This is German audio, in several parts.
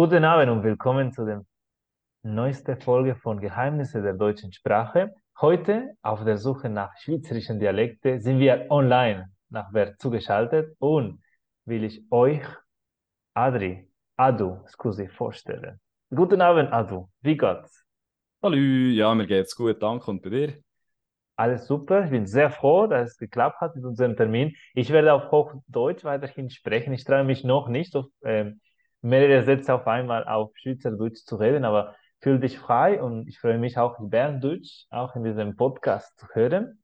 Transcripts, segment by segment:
Guten Abend und willkommen zu der neuesten Folge von Geheimnisse der deutschen Sprache. Heute auf der Suche nach schweizerischen Dialekten sind wir online nach Wer zugeschaltet und will ich euch Adri, Adu, scusi, vorstellen. Guten Abend, Adu. Wie geht's? Hallo, ja, mir geht's gut, danke. Und bei dir? Alles super. Ich bin sehr froh, dass es geklappt hat mit unserem Termin. Ich werde auf Hochdeutsch weiterhin sprechen. Ich traue mich noch nicht, so ähm, mehrere Sätze auf einmal auf Schweizerdeutsch zu reden, aber fühl dich frei und ich freue mich auch, Berndeutsch auch in diesem Podcast zu hören.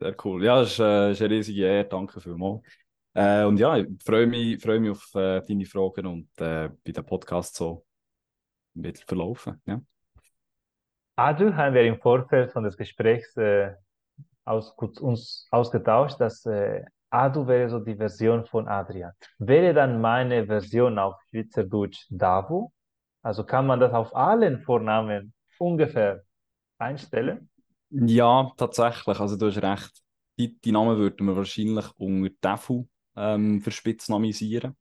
Sehr cool. Ja, das ist, äh, ist eine riesige Ehre. Danke vielmals. Äh, und ja, ich freue mich, freue mich auf äh, deine Fragen und äh, bei dem Podcast so wird verlaufen. Ja. Adu haben wir im Vorfeld von des Gesprächs äh, aus, uns ausgetauscht, dass äh, Adu wäre so die Version von Adrian. Wäre dann meine Version auf Schweizerdeutsch Davu? Also kann man das auf allen Vornamen ungefähr einstellen? Ja, tatsächlich. Also du hast recht. Die, die Namen würden wir wahrscheinlich unter Davu ähm, verspitznamisieren.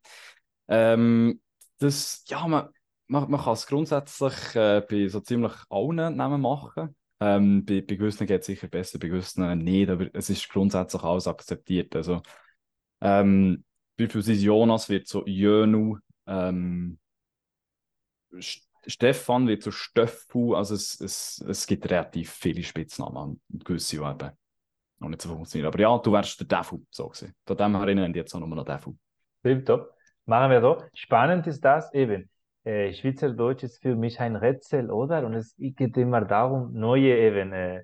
Ähm, das, ja, man, man, man kann es grundsätzlich äh, bei so ziemlich allen Namen machen. Ähm, bei, bei gewissen geht es sicher besser, bei gewissen nicht, aber es ist grundsätzlich alles akzeptiert. Also, ähm, beispielsweise Jonas wird so Jönu, ähm, Stefan wird so Stöffu, also es, es, es gibt relativ viele Spitznamen und gewisse, eben noch nicht so funktionieren. Aber ja, du wärst der Defu, so gesehen. Von dem her erinnern jetzt auch nur noch Defu. Top. Machen wir so. Spannend ist das eben äh, Schweizerdeutsch ist für mich ein Rätsel, oder? Und es geht immer darum, neue eben äh,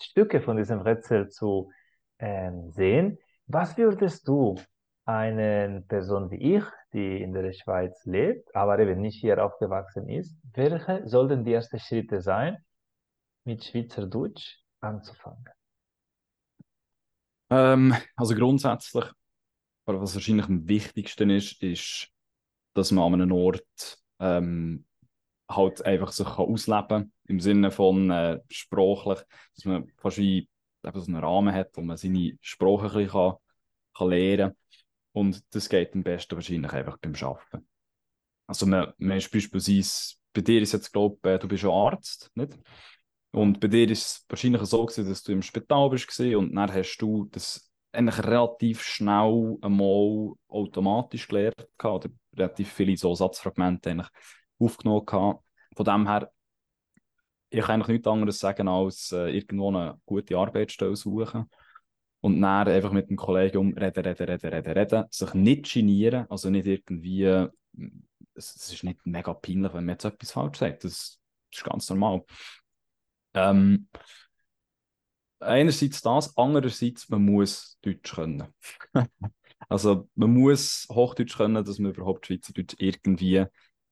Stücke von diesem Rätsel zu ähm, sehen. Was würdest du einer Person wie ich, die in der Schweiz lebt, aber eben nicht hier aufgewachsen ist, welche sollten die ersten Schritte sein, mit Schweizerdeutsch anzufangen? Ähm, also grundsätzlich, was wahrscheinlich am wichtigsten ist, ist dass man an einem Ort ähm, halt einfach sich kann ausleben kann, im Sinne von äh, sprachlich, dass man fast wie eben so einen Rahmen hat, wo man seine Sprache ein bisschen kann, kann lernen kann. Und das geht am besten wahrscheinlich einfach beim Arbeiten. Also man, man ist beispielsweise, bei dir ist jetzt, glaube ich, äh, du bist ein Arzt, nicht? Und bei dir ist es wahrscheinlich so gewesen, dass du im Spital bist und dann hast du das eigentlich relativ schnell einmal automatisch gelernt gehabt, relativ viele so Satzfragmente eigentlich aufgenommen gehabt. Von dem her, ich kann eigentlich nichts anderes sagen, als äh, irgendwo eine gute Arbeitsstelle suchen und dann einfach mit dem Kollegium reden, reden, reden, reden, reden, sich nicht genieren, also nicht irgendwie, es, es ist nicht mega peinlich, wenn man jetzt etwas falsch sagt, das, das ist ganz normal. Ähm, einerseits das, andererseits, man muss Deutsch können. also man muss Hochdeutsch können, dass man überhaupt Schweizerdeutsch irgendwie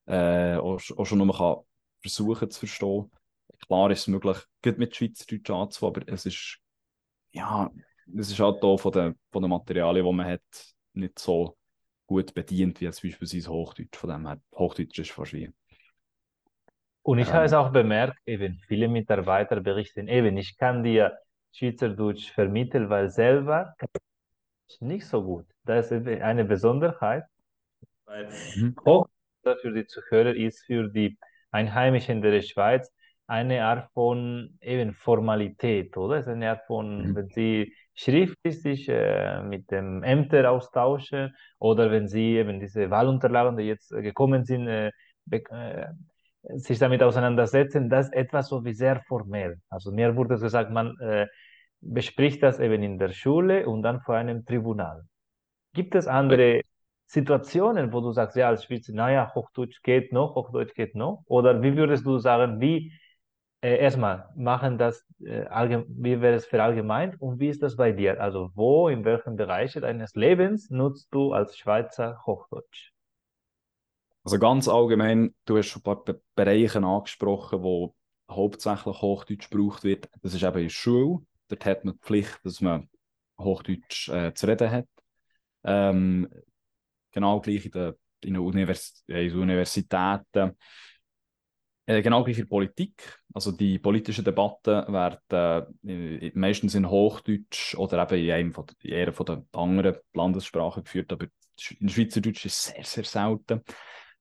äh, auch, auch schon nur kann versuchen zu verstehen. Klar ist es möglich, gut mit Schweizerdeutsch anzufangen, aber es ist, ja, es ist halt auch von den, von den Materialien, die man hat, nicht so gut bedient wie jetzt beispielsweise Hochdeutsch. Von dem her, Hochdeutsch ist fast wie. Und ich ähm, habe es auch bemerkt, eben viele Mitarbeiter berichten, eben, ich kann dir Schweizerdeutsch vermitteln, weil selber nicht so gut. Das ist eine Besonderheit, weil mhm. für die Zuhörer ist für die Einheimischen der Schweiz eine Art von eben Formalität, oder? Es ist eine Art von, mhm. wenn sie schriftlich sich äh, mit dem Ämter austauschen oder wenn sie eben diese Wahlunterlagen, die jetzt gekommen sind, äh, äh, sich damit auseinandersetzen, das ist etwas so wie sehr formell. Also mir wurde gesagt, man äh, bespricht das eben in der Schule und dann vor einem Tribunal. Gibt es andere Situationen, wo du sagst, ja, als Schweizer, naja, Hochdeutsch geht noch, Hochdeutsch geht noch? Oder wie würdest du sagen, wie, äh, erstmal, machen das, äh, wie wäre es verallgemeint und wie ist das bei dir? Also, wo, in welchen Bereichen deines Lebens nutzt du als Schweizer Hochdeutsch? Also ganz allgemein, du hast schon ein paar Bereiche angesprochen, wo hauptsächlich Hochdeutsch gebraucht wird. Das ist eben in der Schule. Dort hat man die Pflicht, dass man Hochdeutsch äh, zu reden hat. Ähm, genau gleich in den, in Univers Universitäten. Äh, genau gleich in der Politik. Also die politischen Debatten werden äh, meistens in Hochdeutsch oder eben in, einem von, in einer von den anderen Landessprachen geführt, aber in Schweizerdeutsch ist es sehr, sehr selten.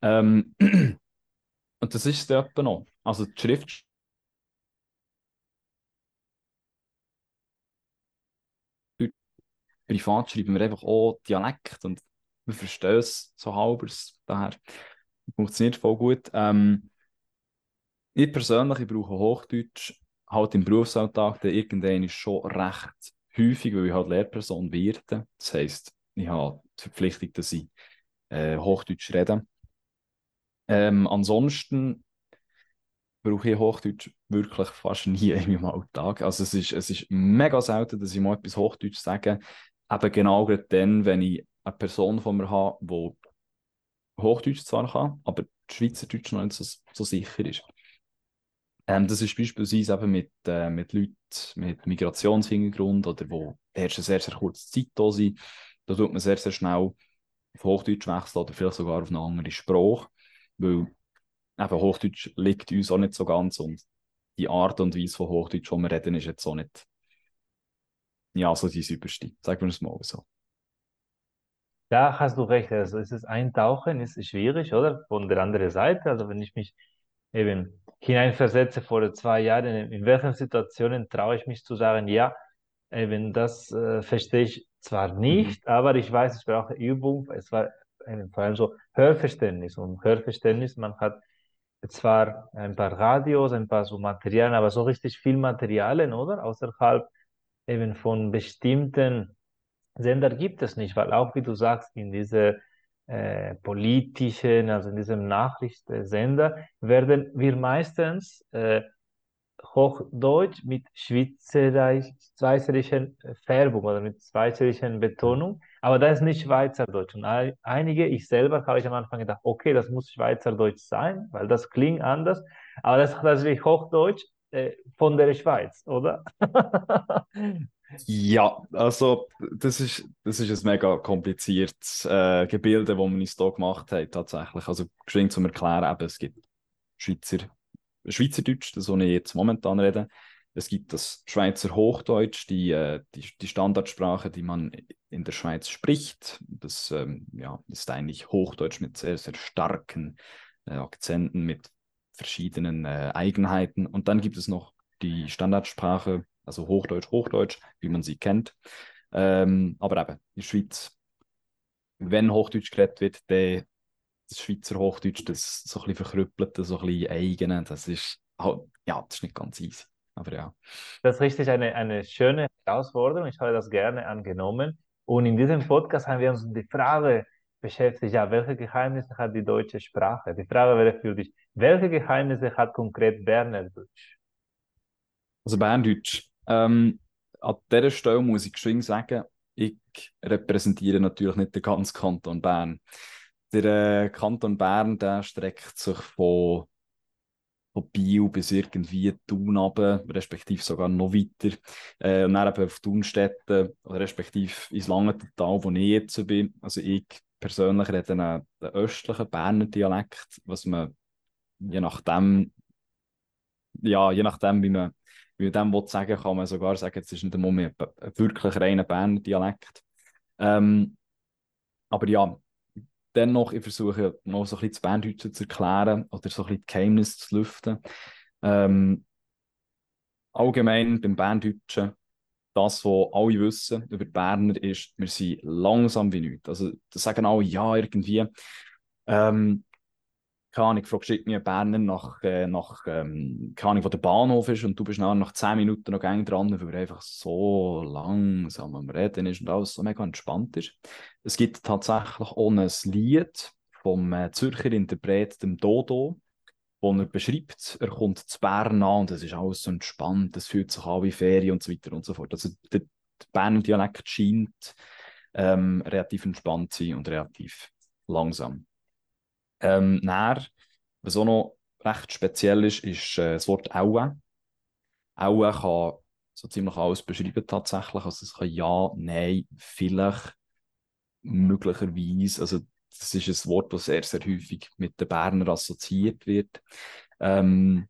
Ähm, und das ist es noch. Also die Schrift privat schreiben wir einfach auch Dialekt und wir verstehen es so halbers. Daher funktioniert voll gut. Ähm, ich persönlich ich brauche Hochdeutsch halt im Berufsalltag dann irgendwann ist schon recht häufig, weil ich halt Lehrperson werde. Das heisst, ich habe die Verpflichtung, dass ich äh, Hochdeutsch rede. Ähm, ansonsten brauche ich Hochdeutsch wirklich fast nie in meinem Alltag. Also es ist, es ist mega selten, dass ich mal etwas Hochdeutsch sage. Eben genau dann, wenn ich eine Person von mir habe, die Hochdeutsch zwar kann, aber Schweizerdeutsch noch nicht so, so sicher ist. Ähm, das ist beispielsweise eben mit, äh, mit Leuten mit Migrationshintergrund oder wo erst eine sehr, sehr kurze Zeit da sind. Da tut man sehr, sehr schnell auf Hochdeutsch wechseln oder vielleicht sogar auf eine andere Sprache, weil eben Hochdeutsch liegt uns auch nicht so ganz und die Art und Weise von Hochdeutsch, die wir reden, ist jetzt auch nicht ja, so die sauberste. Sagen wir es mal so. Da hast du recht. Also es ist Eintauchen, ist schwierig, oder? Von der anderen Seite. Also wenn ich mich eben hineinversetze vor zwei Jahren, in, in welchen Situationen traue ich mich zu sagen, ja, eben das äh, verstehe ich zwar nicht, mhm. aber ich weiß, ich brauche Übung. Es war eben vor allem so Hörverständnis. Und Hörverständnis, man hat zwar ein paar Radios, ein paar so Materialien, aber so richtig viel Materialien, oder? Außerhalb eben von bestimmten Sender gibt es nicht, weil auch wie du sagst, in diese äh, politischen, also in diesem Nachrichtensender werden wir meistens äh, Hochdeutsch mit schweizerischen Färbung oder mit schweizerischen Betonung, aber das ist nicht Schweizerdeutsch. Und einige, ich selber, habe ich am Anfang gedacht, okay, das muss Schweizerdeutsch sein, weil das klingt anders, aber das ist tatsächlich Hochdeutsch von der Schweiz, oder? Ja, also das ist, das ist ein mega kompliziertes äh, Gebilde, das wir uns hier gemacht haben, tatsächlich. Also geschwind zum Erklären, eben, es gibt Schweizer, Schweizerdeutsch, das ich jetzt momentan rede. Es gibt das Schweizer Hochdeutsch, die, äh, die, die Standardsprache, die man in der Schweiz spricht. Das ähm, ja, ist eigentlich Hochdeutsch mit sehr, sehr starken äh, Akzenten, mit verschiedenen äh, Eigenheiten. Und dann gibt es noch die Standardsprache, also Hochdeutsch, Hochdeutsch, wie man sie kennt. Ähm, aber eben, in der Schweiz, wenn Hochdeutsch geredet wird, dann das Schweizer Hochdeutsch, das so ein bisschen verkrüppelte, so ein bisschen eigene, das ist halt, ja, das ist nicht ganz easy. Aber ja. Das ist richtig eine, eine schöne Herausforderung. Ich habe das gerne angenommen. Und in diesem Podcast haben wir uns die Frage beschäftigt, ja, welche Geheimnisse hat die deutsche Sprache? Die Frage wäre für dich, welche Geheimnisse hat konkret Berner Deutsch? Also Berndeutsch. Ähm, an dieser Stelle muss ich geschwind sagen, ich repräsentiere natürlich nicht den ganzen Kanton Bern. Der äh, Kanton Bern der streckt sich von, von Biel bis irgendwie Thun runter, respektive sogar noch weiter. Äh, und dann eben auf Thunstätten, respektive ins Langenthal, wo ich jetzt bin. Also ich persönlich rede einen, den östlichen Berner Dialekt, was man je nachdem, ja, je nachdem, wie man wie man dem sagen kann man sogar sagen, es ist nicht einmal mehr ein wirklich reiner Berner Dialekt. Ähm, aber ja, dennoch, ich versuche noch so ein bisschen das Berndeutsche zu erklären oder so ein bisschen die Geheimnisse zu lüften. Ähm, allgemein beim Berndeutschen, das, was alle wissen über die Berner, ist, wir sind langsam wie nichts. Also, das sagen alle, ja, irgendwie. Ähm, keine Ahnung, fragst irgendwie Berner nach, äh, nach ähm, keine Ahnung, wo der Bahnhof ist und du bist nach 10 Minuten noch gang dran, weil er einfach so langsam am Reden ist und alles so mega entspannt ist. Es gibt tatsächlich auch ein Lied vom äh, Zürcher Interpret, dem Dodo, wo er beschreibt, er kommt zu Bern an und es ist alles so entspannt, es fühlt sich an wie Ferien und so weiter und so fort. Also der, der Berner Dialekt scheint ähm, relativ entspannt zu sein und relativ langsam. Ähm, dann, was auch noch recht speziell ist, ist äh, das Wort Aue. Aue kann so ziemlich alles beschreiben tatsächlich. Also es kann ja, nein, vielleicht, möglicherweise. Also das ist ein Wort, das sehr, sehr häufig mit den Berner assoziiert wird. Ähm,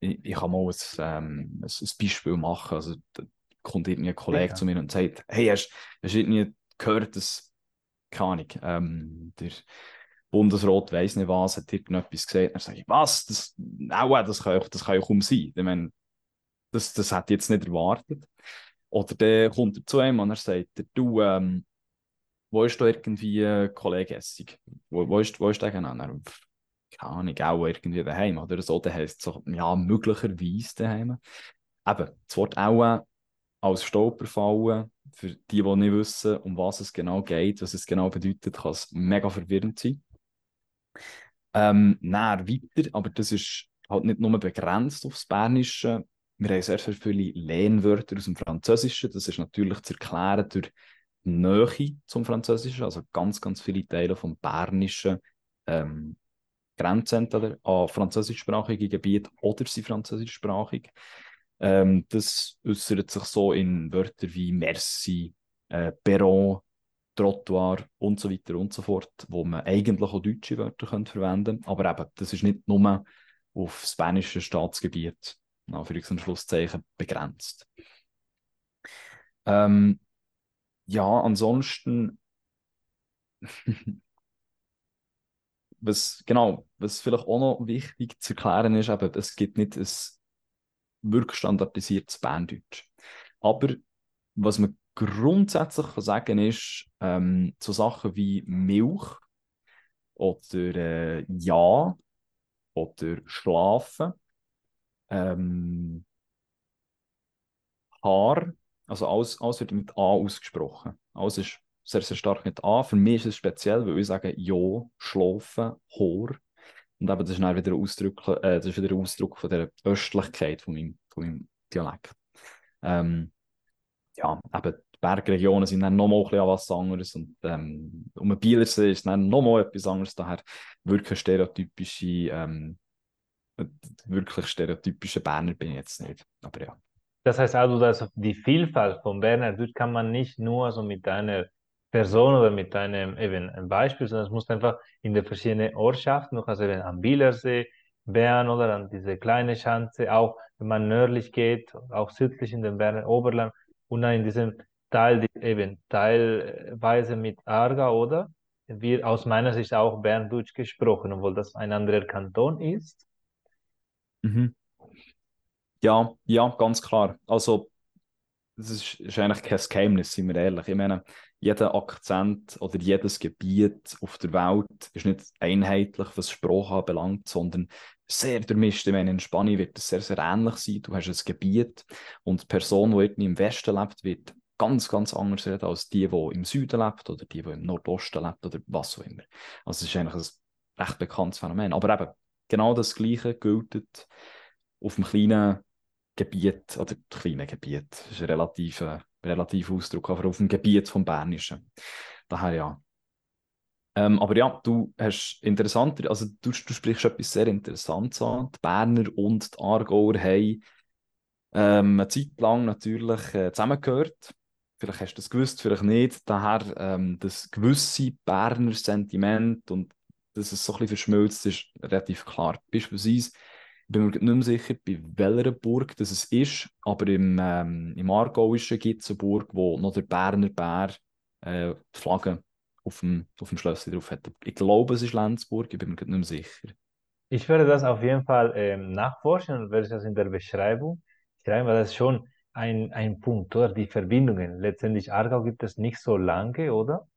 ich, ich kann mal ein, ähm, ein, ein Beispiel machen. Also, da kommt irgendwie ein Kollege Sicher. zu mir und sagt, hey, hast, hast du irgendwie gehört, dass, keine Ahnung, ähm, der Bundesrat weiss nicht was, hat irgendetwas gesagt. Dann sage ich, was? Das, auch, das kann, das kann ja kaum sein. Ich meine, das, das ich jetzt nicht erwartet. Oder der kommt er zu einem und er sagt, du, ähm, wo ist da irgendwie ein Kollege Essig? Wo, wo, ist, wo ist der genau? Dann, keine Ahnung, auch irgendwie daheim oder so. Der heisst so, ja, möglicherweise daheim. Eben, das Wort auch als Stolper fallen, für die, die nicht wissen, um was es genau geht, was es genau bedeutet, kann es mega verwirrend sein. Ähm, näher weiter, aber das ist halt nicht nur begrenzt aufs Bernische. Wir haben sehr, sehr viele Lehnwörter aus dem Französischen. Das ist natürlich zu erklären durch die Nähe zum Französischen. Also ganz, ganz viele Teile vom Bernischen ähm, grenzen entweder an französischsprachige Gebiete oder sind französischsprachig. Ähm, das äußert sich so in Wörtern wie Merci, äh, Perron, Trottoir und so weiter und so fort, wo man eigentlich auch deutsche Wörter könnte verwenden könnte. Aber eben, das ist nicht nur auf spanische Staatsgebiet, Anführungs- und Schlusszeichen, begrenzt. Ähm, ja, ansonsten, was, genau, was vielleicht auch noch wichtig zu erklären ist, eben, es gibt nicht ein wirklich standardisiertes Berndeutsch. Aber was man grundsätzlich kann sagen ist, ähm, so Sachen wie Milch oder äh, Ja oder Schlafen, ähm, Haar, also alles, alles wird mit A ausgesprochen. Alles ist sehr, sehr stark mit A. Für mich ist es speziell, weil ich sage Ja, Schlafen, Haar. Und eben, das ist dann wieder ein Ausdruck, äh, das ist wieder ein Ausdruck von der Östlichkeit von meinem, von meinem Dialekt. Ähm, ja, eben, die Bergregionen sind dann nochmal ein was anderes und ähm, um den Bielersee ist dann nochmal etwas anderes. Daher wirklich stereotypische, ähm, wirklich stereotypische Berner bin ich jetzt nicht. Aber ja. Das heißt also, dass die Vielfalt von Berner Deutsch kann man nicht nur so mit einer Person oder mit einem eben ein Beispiel, sondern es muss einfach in den verschiedenen Ortschaften, kannst eben am Bielersee, Bern oder an diese kleine Schanze, auch wenn man nördlich geht, auch südlich in den Berner Oberland und in diesem Teil, eben teilweise mit Aargau, oder? Wird aus meiner Sicht auch Berndeutsch gesprochen, obwohl das ein anderer Kanton ist. Mhm. Ja, ja, ganz klar. Also, das ist, ist eigentlich kein Geheimnis, sind wir ehrlich. Ich meine, jeder Akzent oder jedes Gebiet auf der Welt ist nicht einheitlich, was Sprache anbelangt, sondern sehr durchmischt. Ich meine, in Spanien wird es sehr, sehr ähnlich sein. Du hast ein Gebiet und die Person, die irgendwie im Westen lebt, wird ganz, ganz anders reden als die, die im Süden lebt oder die, die im Nordosten lebt oder was auch immer. Also es ist eigentlich ein recht bekanntes Phänomen. Aber eben, genau das Gleiche gilt auf dem kleinen Gebiet, oder kleinen Gebiet, das ist ein relativer, relativer Ausdruck, aber auf dem Gebiet vom Bernischen. Daher ja. Ähm, aber ja, du hast interessanter, also du, du sprichst etwas sehr Interessantes an. Die Berner und die Aargauer haben ähm, eine Zeit lang natürlich äh, zusammengehört. Vielleicht hast du das gewusst, vielleicht nicht. Daher ähm, das gewisse Berner Sentiment und dass es so ein bisschen verschmilzt ist, relativ klar. Beispielsweise, ich bin mir nicht mehr sicher, bei welcher Burg das es ist, aber im, ähm, im Aargauischen gibt es eine Burg, wo noch der Berner Bär äh, die Flagge auf dem, auf dem Schlösschen drauf hat. Ich glaube, es ist Lenzburg, ich bin mir nicht mehr sicher. Ich werde das auf jeden Fall ähm, nachforschen und werde das in der Beschreibung schreiben, weil das ist schon ein, ein Punkt, oder? Die Verbindungen. Letztendlich Aargau gibt es nicht so lange, oder?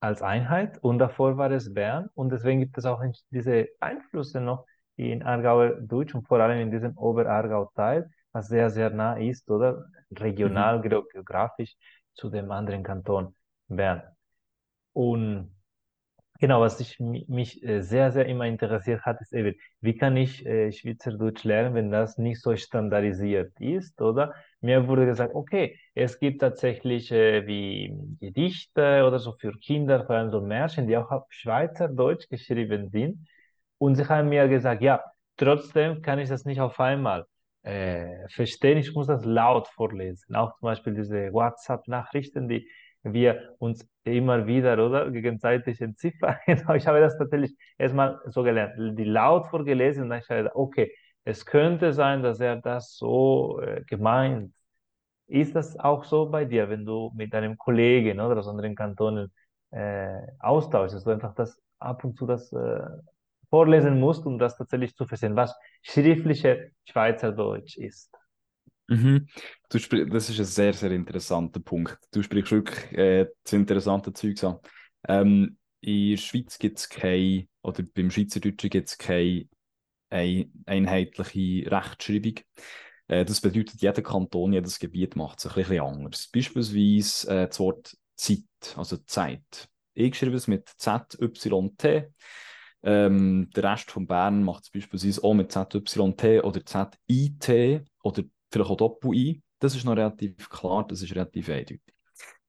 Als Einheit und davor war es Bern und deswegen gibt es auch diese Einflüsse noch in Aargauer Deutsch und vor allem in diesem Oberaargau-Teil, was sehr, sehr nah ist, oder? Regional, Mhm. geografisch zu dem anderen Kanton Bern. Und Genau, was ich, mi- mich äh, sehr, sehr immer interessiert hat, ist eben, wie kann ich äh, Schweizerdeutsch lernen, wenn das nicht so standardisiert ist, oder? Mir wurde gesagt, okay, es gibt tatsächlich äh, wie Gedichte oder so für Kinder, vor allem so Märchen, die auch auf Schweizerdeutsch geschrieben sind. Und sie haben mir gesagt, ja, trotzdem kann ich das nicht auf einmal äh, verstehen, ich muss das laut vorlesen. Auch zum Beispiel diese WhatsApp-Nachrichten, die wir uns immer wieder, oder, gegenseitig entziffern. Ich habe das tatsächlich erstmal so gelernt, die laut vorgelesen und dann ich habe okay, es könnte sein, dass er das so äh, gemeint. Ist das auch so bei dir, wenn du mit deinem Kollegen oder aus anderen Kantonen äh, austauschst, dass du einfach das ab und zu das äh, vorlesen musst, um das tatsächlich zu verstehen, was schriftliche Schweizerdeutsch ist? Mhm. Du sprich, das ist ein sehr, sehr interessanter Punkt. Du sprichst wirklich äh, das interessante Zeug an. Ähm, in der Schweiz gibt es keine, oder beim Schweizerdeutschen gibt es keine ein, einheitliche Rechtschreibung. Äh, das bedeutet, jeder Kanton, jedes Gebiet macht es ein bisschen anders. Beispielsweise äh, das Wort Zeit, also Zeit. Ich schreibe es mit Z-Y-T. Ähm, der Rest von Bern macht es beispielsweise auch mit ZYT oder ZIT oder vielleicht auch Doppel-I. Das ist noch relativ klar, das ist relativ eindeutig.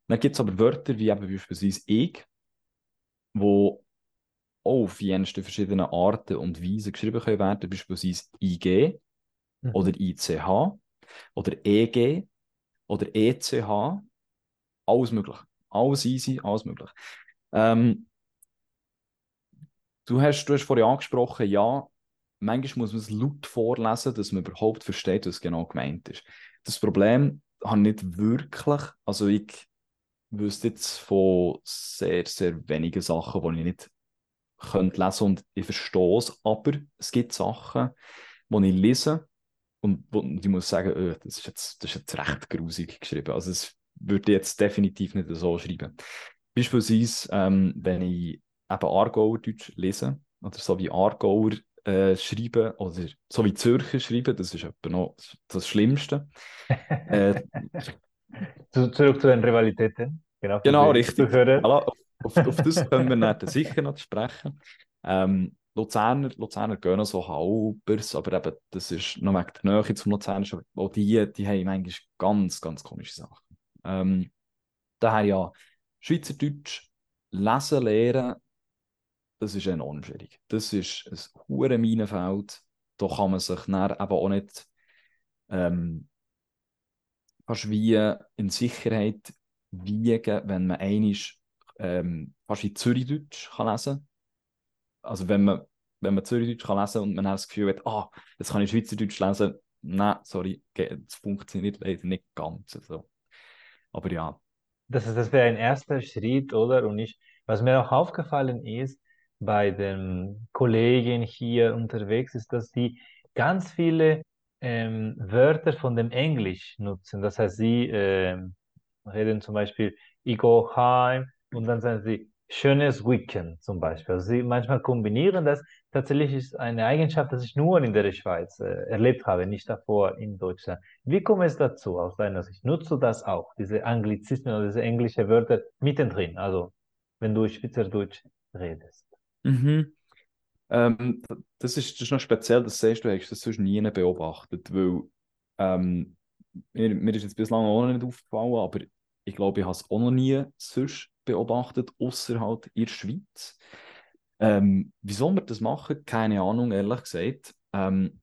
Dann gibt es aber Wörter wie eben beispielsweise ich, wo auch auf jensten verschiedenen Arten und Weisen geschrieben können werden, beispielsweise IG mhm. oder ICH oder EG oder ECH. Alles möglich. Alles easy, alles möglich. Ähm, du, hast, du hast vorhin angesprochen, ja, manchmal muss man es laut vorlesen, dass man überhaupt versteht, was genau gemeint ist. Das Problem habe ich nicht wirklich, also ich wüsste jetzt von sehr, sehr wenigen Sachen, die ich nicht könnte lesen und ich verstehe es, aber es gibt Sachen, die ich lese und wo ich muss sagen, oh, das, ist jetzt, das ist jetzt recht grusig geschrieben. Also es würde ich jetzt definitiv nicht so schreiben. Beispielsweise, ähm, wenn ich eben Aargauer Deutsch lese, oder so wie Aargauer äh, schreiben, oder so wie Zürcher schreiben, das ist etwa noch das Schlimmste. äh, Zurück zu den Rivalitäten. Genau, genau richtig. Voilà, auf, auf das können wir dann sicher noch sprechen. Ähm, Luzerner, Luzerner gehen so halbers, aber eben, das ist noch wegen der Nähe zum Luzerner, auch die, die haben manchmal ganz, ganz komische Sachen. Ähm, daher ja, Schweizerdeutsch lesen, lernen, das ist enorm schwierig. Das ist ein hohes Minenfeld. Da kann man sich dann eben auch nicht ähm, fast wie in Sicherheit wiegen, wenn man einisch ähm, fast wie Zürichdeutsch kann lesen Also wenn man, wenn man Zürichdeutsch kann lesen und man hat das Gefühl hat, ah, jetzt kann ich Schweizerdeutsch lesen, nein, sorry, das funktioniert leider nicht ganz so. Aber ja. Das, das wäre ein erster Schritt, oder? Und ich, was mir auch aufgefallen ist, bei den Kollegen hier unterwegs, ist, dass die ganz viele ähm, Wörter von dem Englisch nutzen. Das heißt, sie ähm, reden zum Beispiel, ich go heim und dann sagen sie, schönes Weekend zum Beispiel. Also sie manchmal kombinieren das. Tatsächlich ist eine Eigenschaft, die ich nur in der Schweiz äh, erlebt habe, nicht davor in Deutschland. Wie kommt es dazu aus deiner Sicht? Nutzt du das auch, diese Anglizismen oder diese englische Wörter mittendrin, also wenn du Schweizerdeutsch redest? Mhm. Ähm, das, ist, das ist noch speziell, das siehst du, hast das sonst nie beobachtet, weil ähm, mir, mir ist jetzt bislang auch noch nicht aufgefallen, aber ich glaube, ich habe es auch noch nie sonst beobachtet, außer halt in der Schweiz. Ähm, wieso wir das machen, keine Ahnung, ehrlich gesagt. Ähm,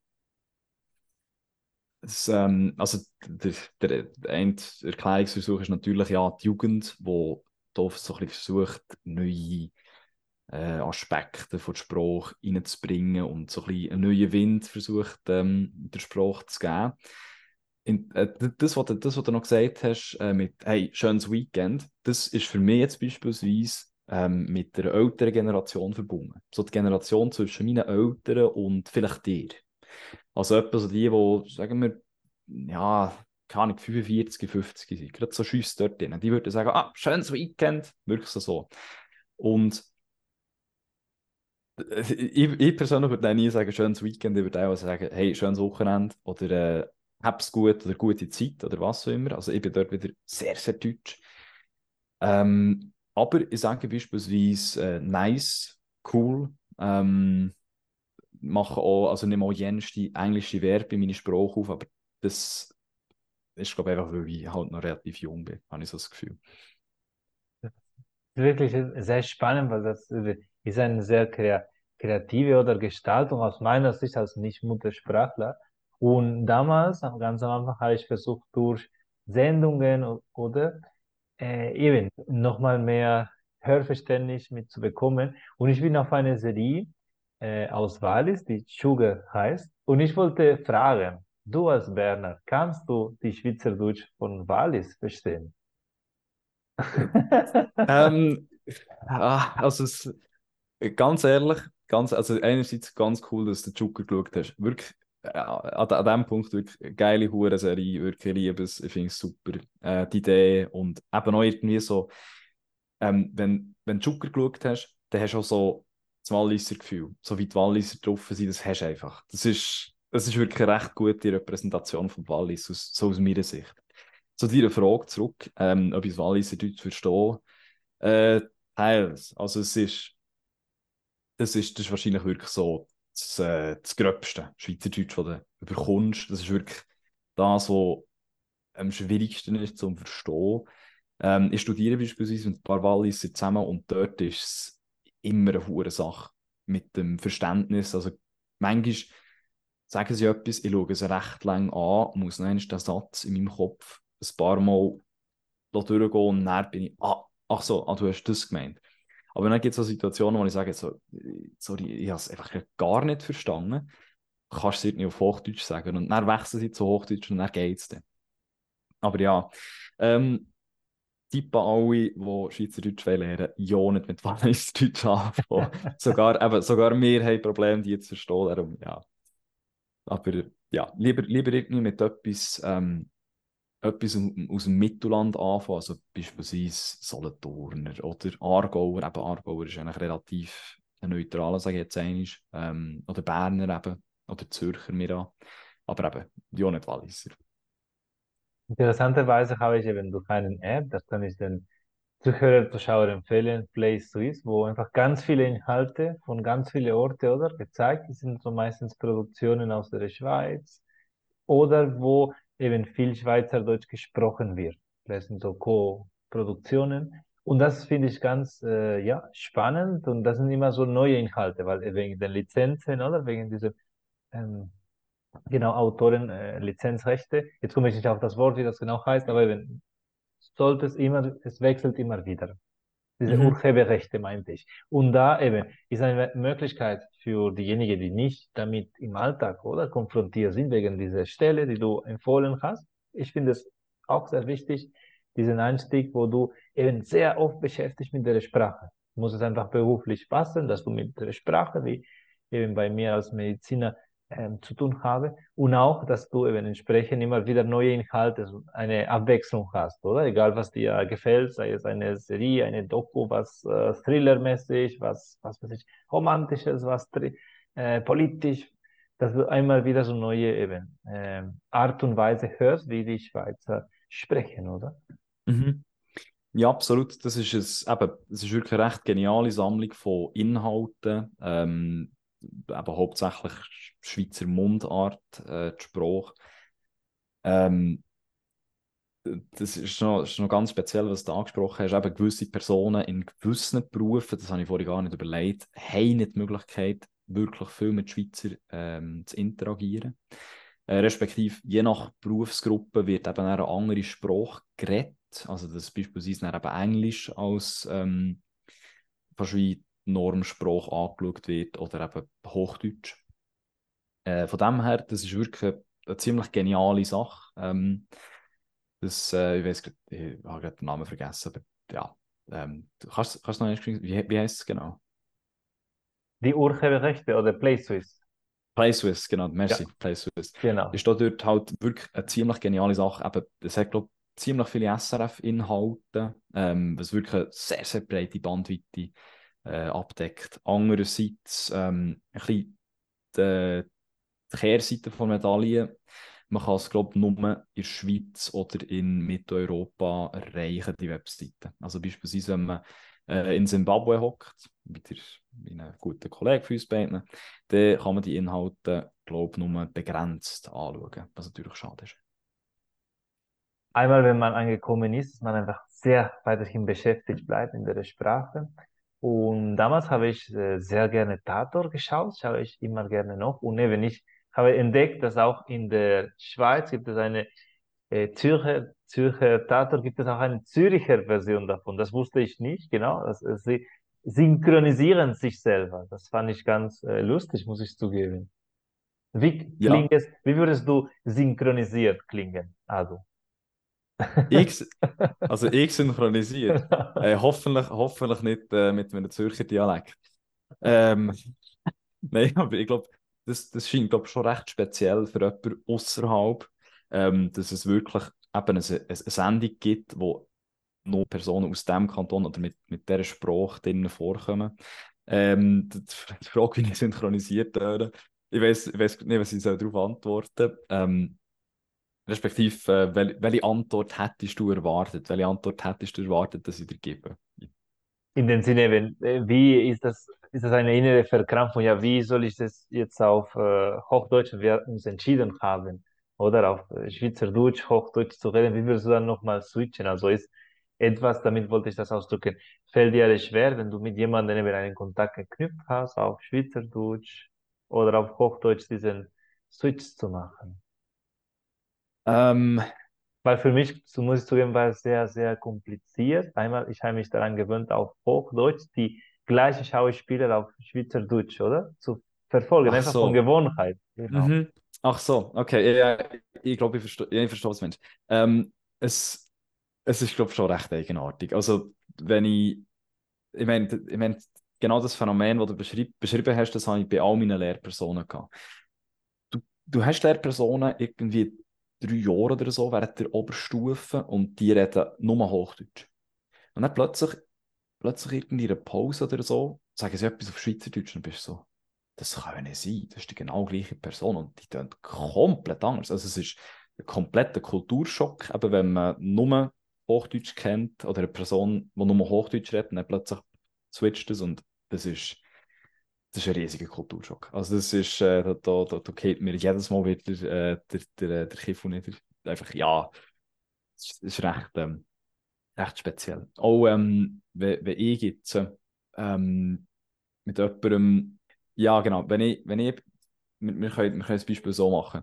das, ähm, also der, der, der Erklärungsversuch ist natürlich ja die Jugend, die da so ein bisschen versucht, neue äh, Aspekte von der reinzubringen und so ein bisschen einen neuen Wind versucht, ähm, der Sprache zu geben. In, äh, das, was, das, was du noch gesagt hast, äh, mit hey, schönes Weekend, das ist für mich jetzt beispielsweise ähm, mit der älteren Generation verbunden. So die Generation zwischen meinen Eltern und vielleicht dir. Also etwa so die, die, sagen wir, ja, keine Ahnung, 45, 50 sind, gerade so Schüsse dort drin, die würden sagen, ah, schönes Weekend, wirklich so. Und ich, ich persönlich würde nie sagen, schönes Weekend, ich würde auch sagen, hey, schönes Wochenende oder äh, hab's gut oder gute Zeit oder was auch immer. Also ich bin dort wieder sehr, sehr deutsch. Ähm, aber ich sage beispielsweise äh, nice, cool, ähm, mache auch, also nicht mal jenste englische Verbe in meine Sprache auf, aber das ist, glaube ich, einfach, weil ich halt noch relativ jung bin, habe ich so das Gefühl. Wirklich sehr spannend, weil das ist eine sehr kreative oder Gestaltung aus meiner Sicht als Nicht-Muttersprachler. Und damals, ganz am Anfang, habe ich versucht, durch Sendungen oder äh, eben nochmal mehr Hörverständnis mitzubekommen. Und ich bin auf eine Serie äh, aus Wallis, die Sugar heißt. Und ich wollte fragen, du als Berner, kannst du die Schweizerdeutsch von Wallis verstehen? ähm, ah, also es, ganz ehrlich, ganz, also einerseits ganz cool, dass du den Joker geschaut hast. Wirklich, äh, an, an dem Punkt wirklich geile Hure-Serie, wirklich liebe es, ich finde es super. Äh, die Idee und eben auch irgendwie so, ähm, wenn, wenn du Joker geschaut hast, dann hast du auch so das Walliser Gefühl, so wie die Walliser drauf sind, das hast du einfach. Das ist, das ist wirklich eine recht gute Repräsentation von Wallis, aus, so aus meiner Sicht. Zu deiner Frage zurück, ähm, ob ich das Walliser Deutsch verstehe. Äh, teils. Also es ist, das ist, das ist wahrscheinlich wirklich so das, äh, das Gröbste Schweizerdeutsch, das du bekommst. Das ist wirklich das, was am schwierigsten ist zum Verstehen. Ähm, ich studiere beispielsweise mit ein paar Walliser zusammen und dort ist es immer eine hohe Sache mit dem Verständnis. Also manchmal sagen sie etwas, ich schaue es recht lang an, muss dann den Satz in meinem Kopf ein paar Mal durchgehen und dann bin ich, ah, ach so, ah, du hast das gemeint. Aber dann gibt es so Situationen, wo ich sage, so, sorry, ich habe es einfach gar nicht verstanden. Du kannst es nicht auf Hochdeutsch sagen. Und dann wechseln sie zu Hochdeutsch und dann geht es dann. Aber ja, ähm, Tipp an alle, die Schweizerdeutsch lernen, ja nicht mit Walliserdeutsch anfangen. sogar, eben, sogar wir haben Probleme, die zu verstehen. Darum, ja. Aber ja, lieber, lieber irgendwie mit etwas, ähm, etwas aus dem Mittelland anfangen, also beispielsweise Solothurner oder Aargauer. Eben Aargauer ist eigentlich relativ neutral, sage ich jetzt einmal. Ähm, oder Berner eben, oder Zürcher mir an. Aber eben, ja nicht Walliser. Interessanterweise habe ich eben durch eine App, das kann ich den Zuhörer, Zuschauer empfehlen, Play Swiss, wo einfach ganz viele Inhalte von ganz vielen Orten oder gezeigt, die sind so meistens Produktionen aus der Schweiz oder wo eben viel Schweizerdeutsch gesprochen wird. Das sind so Co-Produktionen. Und das finde ich ganz äh, ja, spannend und das sind immer so neue Inhalte, weil wegen den Lizenzen oder wegen dieser ähm, genau, Autoren, äh, Lizenzrechte. Jetzt komme ich nicht auf das Wort, wie das genau heißt, aber eben, sollte es immer, es wechselt immer wieder. Diese mhm. Urheberrechte meinte ich. Und da eben ist eine Möglichkeit für diejenigen, die nicht damit im Alltag oder konfrontiert sind, wegen dieser Stelle, die du empfohlen hast. Ich finde es auch sehr wichtig, diesen Einstieg, wo du eben sehr oft beschäftigt mit der Sprache. Muss es einfach beruflich passen, dass du mit der Sprache, wie eben bei mir als Mediziner, ähm, zu tun habe und auch, dass du eben entsprechend immer wieder neue Inhalte, eine Abwechslung hast, oder? Egal, was dir gefällt, sei es eine Serie, eine Doku, was äh, Thriller-mäßig, was, was weiß ich, romantisches, was äh, politisch, dass du einmal wieder so neue eben äh, Art und Weise hörst, wie die Schweizer sprechen, oder? Mhm. Ja, absolut. Das ist, es, eben, das ist wirklich eine recht geniale Sammlung von Inhalten. Ähm, eben hauptsächlich Schweizer Mundart, äh, die Sprache. Ähm, das ist noch, ist noch ganz speziell, was du angesprochen hast. Eben gewisse Personen in gewissen Berufen, das habe ich vorhin gar nicht überlegt, haben nicht die Möglichkeit, wirklich viel mit Schweizer ähm, zu interagieren. Äh, respektive, je nach Berufsgruppe wird eben eine andere Sprache geredet. Also, das beispielsweise eben Englisch als ähm, Normsprache angeschaut wird oder eben Hochdeutsch. Äh, von dem her, das ist wirklich eine, eine ziemlich geniale Sache. Ähm, das, äh, ich weiß ich habe gerade den Namen vergessen, aber ja, ähm, du kannst, kannst noch nicht, wie, wie heißt es genau? Die Urheberrechte oder PlaySwiss. PlaySwiss, genau, merci, ja. PlaySwiss. Genau. Ist da dort halt wirklich eine ziemlich geniale Sache. Eben, es hat, glaube ziemlich viele SRF-Inhalte, ähm, was wirklich eine sehr, sehr breite Bandweite äh, abdeckt. Andererseits ähm, ein bisschen die, die Kehrseite der Medaille. Man kann es, glaube ich, nur in der Schweiz oder in Mitteleuropa erreichen, die Webseite. Also beispielsweise, wenn man äh, in Zimbabwe hockt, mit einem guten Kollegen von uns beiden, dann kann man die Inhalte, glaube ich, nur begrenzt anschauen, was natürlich schade ist. Einmal, wenn man angekommen ist, dass man einfach sehr weiterhin beschäftigt bleibt in der Sprache. Und damals habe ich äh, sehr gerne Tator geschaut, schaue ich immer gerne noch. Und eben ich habe entdeckt, dass auch in der Schweiz gibt es eine äh, Zürcher, Zürcher Tatort gibt es auch eine Züricher Version davon. Das wusste ich nicht, genau. Das, äh, sie synchronisieren sich selber. Das fand ich ganz äh, lustig, muss ich zugeben. Wie Ja, klingt es, wie würdest du synchronisiert klingen? Also. Ich, also ich synchronisiert. Äh, hoffentlich, hoffentlich nicht äh, mit einem Zürcher Dialekt. Ähm, nein, aber ich glaube, das, das scheint glaub, schon recht speziell für jemanden außerhalb, ähm, dass es wirklich eben eine, eine, Sendung gibt, wo nur Personen aus dem Kanton oder mit, mit dieser Sprache drinnen vorkommen. Ähm, die, die Frage, wie ich synchronisiert werde, ich weiß nicht, was ich darauf antworten soll. Ähm, respektive, äh, wel, welche Antwort hättest du erwartet? Welche Antwort hättest du erwartet, dass ich dir gebe? In dem Sinne, wenn, äh, wie ist das, ist das eine innere Verkrampfung? Ja, wie soll ich das jetzt auf äh, Hochdeutsch, wir uns entschieden haben, oder auf äh, Schweizerdeutsch, Hochdeutsch zu reden, wie würdest du dann nochmal switchen? Also ist etwas, damit wollte ich das ausdrücken, fällt dir schwer, wenn du mit jemandem eben einen Kontakt geknüpft hast, auf Schweizerdeutsch oder auf Hochdeutsch diesen Switch zu machen? Ähm, Weil für mich, so muss ich zugeben, war es sehr, sehr kompliziert. Einmal, ich habe mich daran gewöhnt, auf Hochdeutsch die gleichen Schauspieler auf Schweizerdeutsch, oder? Zu verfolgen, ach einfach von so. Gewohnheit. Genau. Mhm. Ach so, okay. Ja, ich glaube, ich verstehe, ja, ich verstehe, du meinst. Ähm, es, es ist, glaube ich, schon recht eigenartig. Also, wenn ich, ich meine, ich mein, genau das Phänomen, das du beschrieb, beschrieben hast, das habe ich bei all meinen Lehrpersonen gehabt. Du, du hast Lehrpersonen irgendwie drei Jahre oder so während der Oberstufe und die reden nur Hochdeutsch. Und dann plötzlich, plötzlich in einer Pause oder so, sagen sie etwas auf Schweizerdeutsch und bist so, das kann ja nicht sein, das ist die genau gleiche Person und die tun komplett anders. Also es ist ein kompletter Kulturschock, eben wenn man nur Hochdeutsch kennt oder eine Person, die nur Hochdeutsch redet, dann plötzlich switcht es und das ist, das ist ein riesiger Kulturschock. Also das ist, äh, da, da, da, da geht mir jedes Mal wieder äh, der, der, der Kiffel nieder. Einfach, ja, das ist, recht, ähm, recht speziell. Auch ähm, wenn, ich jetzt ähm, mit jemandem, ja genau, wenn ich, wenn ich wir, wir, können, wir können das Beispiel so machen.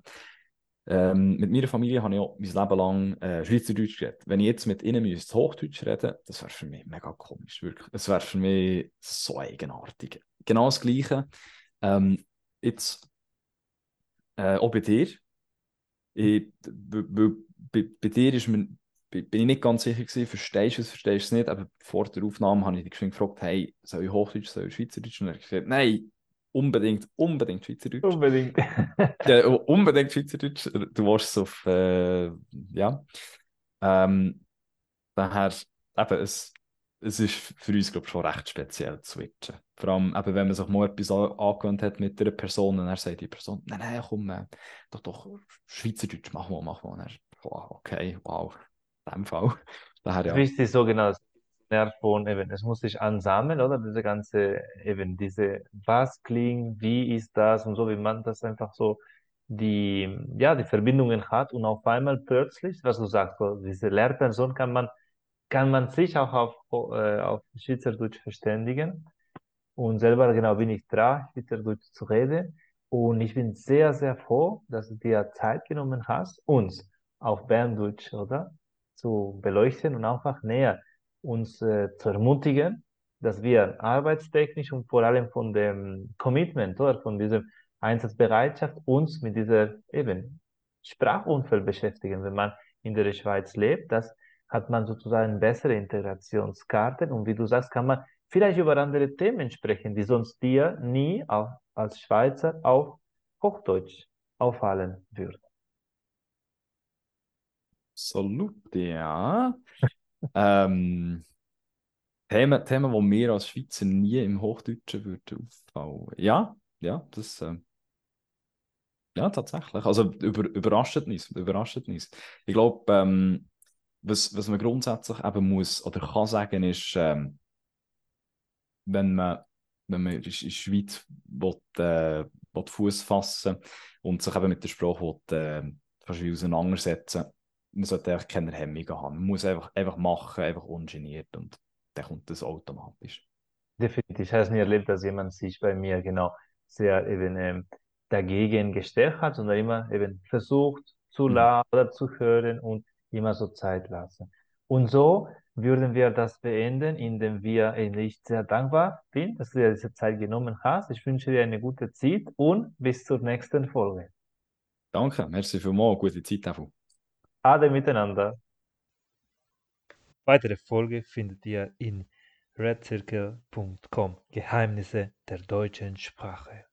Ähm, mit meiner Familie habe ich auch mein Leben lang äh, Schweizerdeutsch geredet. Wenn ich jetzt mit ihnen müsste Hochdeutsch reden, das wäre für mich mega komisch, wirklich. Es wäre für mich so eigenartig. Genau das Gleiche. Ähm, jetzt äh, auch bei dir. Ich, bei, bei, dir ist mir, bin ich nicht ganz sicher gewesen, verstehst du es, verstehst du es nicht, aber vor der Aufnahme habe ich dich gefragt, hey, soll ich Hochdeutsch, soll ich Schweizerdeutsch? Und er hat gesagt, nein, unbedingt, unbedingt Schweizerdeutsch. Unbedingt. Ja, unbedingt Schweizerdeutsch. Du warst auf, äh, ja. Ähm, daher, eben, es, es ist für uns, glaube ich, schon recht speziell zu switchen. Vor allem, eben, wenn man sich mal etwas an- angewöhnt hat mit einer Person und dann sagt die Person, nein, nein, komm, äh, doch, doch, Schweizerdeutsch, mach mal, mach mal. Und dann, wow, okay, wow, in dem Fall. Daher, ja. Richtig so genau. Von eben, es muss sich ansammeln, oder? Diese ganze, eben diese, was klingt, wie ist das und so, wie man das einfach so die, ja, die Verbindungen hat und auf einmal plötzlich, was du sagst, diese Lehrperson kann man, kann man sich auch auf, äh, auf Schweizerdeutsch verständigen und selber genau bin ich dran, Schweizerdeutsch zu reden und ich bin sehr, sehr froh, dass du dir Zeit genommen hast, uns auf Berndeutsch, oder? Zu beleuchten und einfach näher uns äh, zu ermutigen, dass wir arbeitstechnisch und vor allem von dem Commitment oder von dieser Einsatzbereitschaft uns mit dieser eben Sprachunfall beschäftigen. Wenn man in der Schweiz lebt, das hat man sozusagen bessere Integrationskarten und wie du sagst, kann man vielleicht über andere Themen sprechen, die sonst dir nie auf, als Schweizer auf Hochdeutsch auffallen würden. Absolut, ja. ähm, Themen, Themen, die mir als Schweizer nie im Hochdeutschen würden auffallen. Ja, ja, das, äh, ja, tatsächlich. Also über, überrascht uns, überrascht uns. Ich glaube, ähm, was, was man grundsätzlich eben muss oder kann sagen, ist, ähm, wenn man, wenn man in der Schweiz will, äh, will Fuß fassen und sich eben mit der Sprache will, äh, fast auseinandersetzen man sollte eigentlich keine Hemmungen haben. Man muss einfach, einfach machen, einfach ungeniert und dann kommt das automatisch. Definitiv. Ich habe es nie erlebt, dass jemand sich bei mir genau sehr eben ähm, dagegen gestellt hat, sondern immer eben versucht zu Mhm. lernen oder zu hören und immer so Zeit lassen. Und so würden wir das beenden, indem wir, indem ich sehr dankbar bin, dass du dir diese Zeit genommen hast. Ich wünsche dir eine gute Zeit und bis zur nächsten Folge. Danke, merci vielmals, gute Zeit davon. Ade miteinander. Weitere Folge findet ihr in redcircle.com Geheimnisse der deutschen Sprache.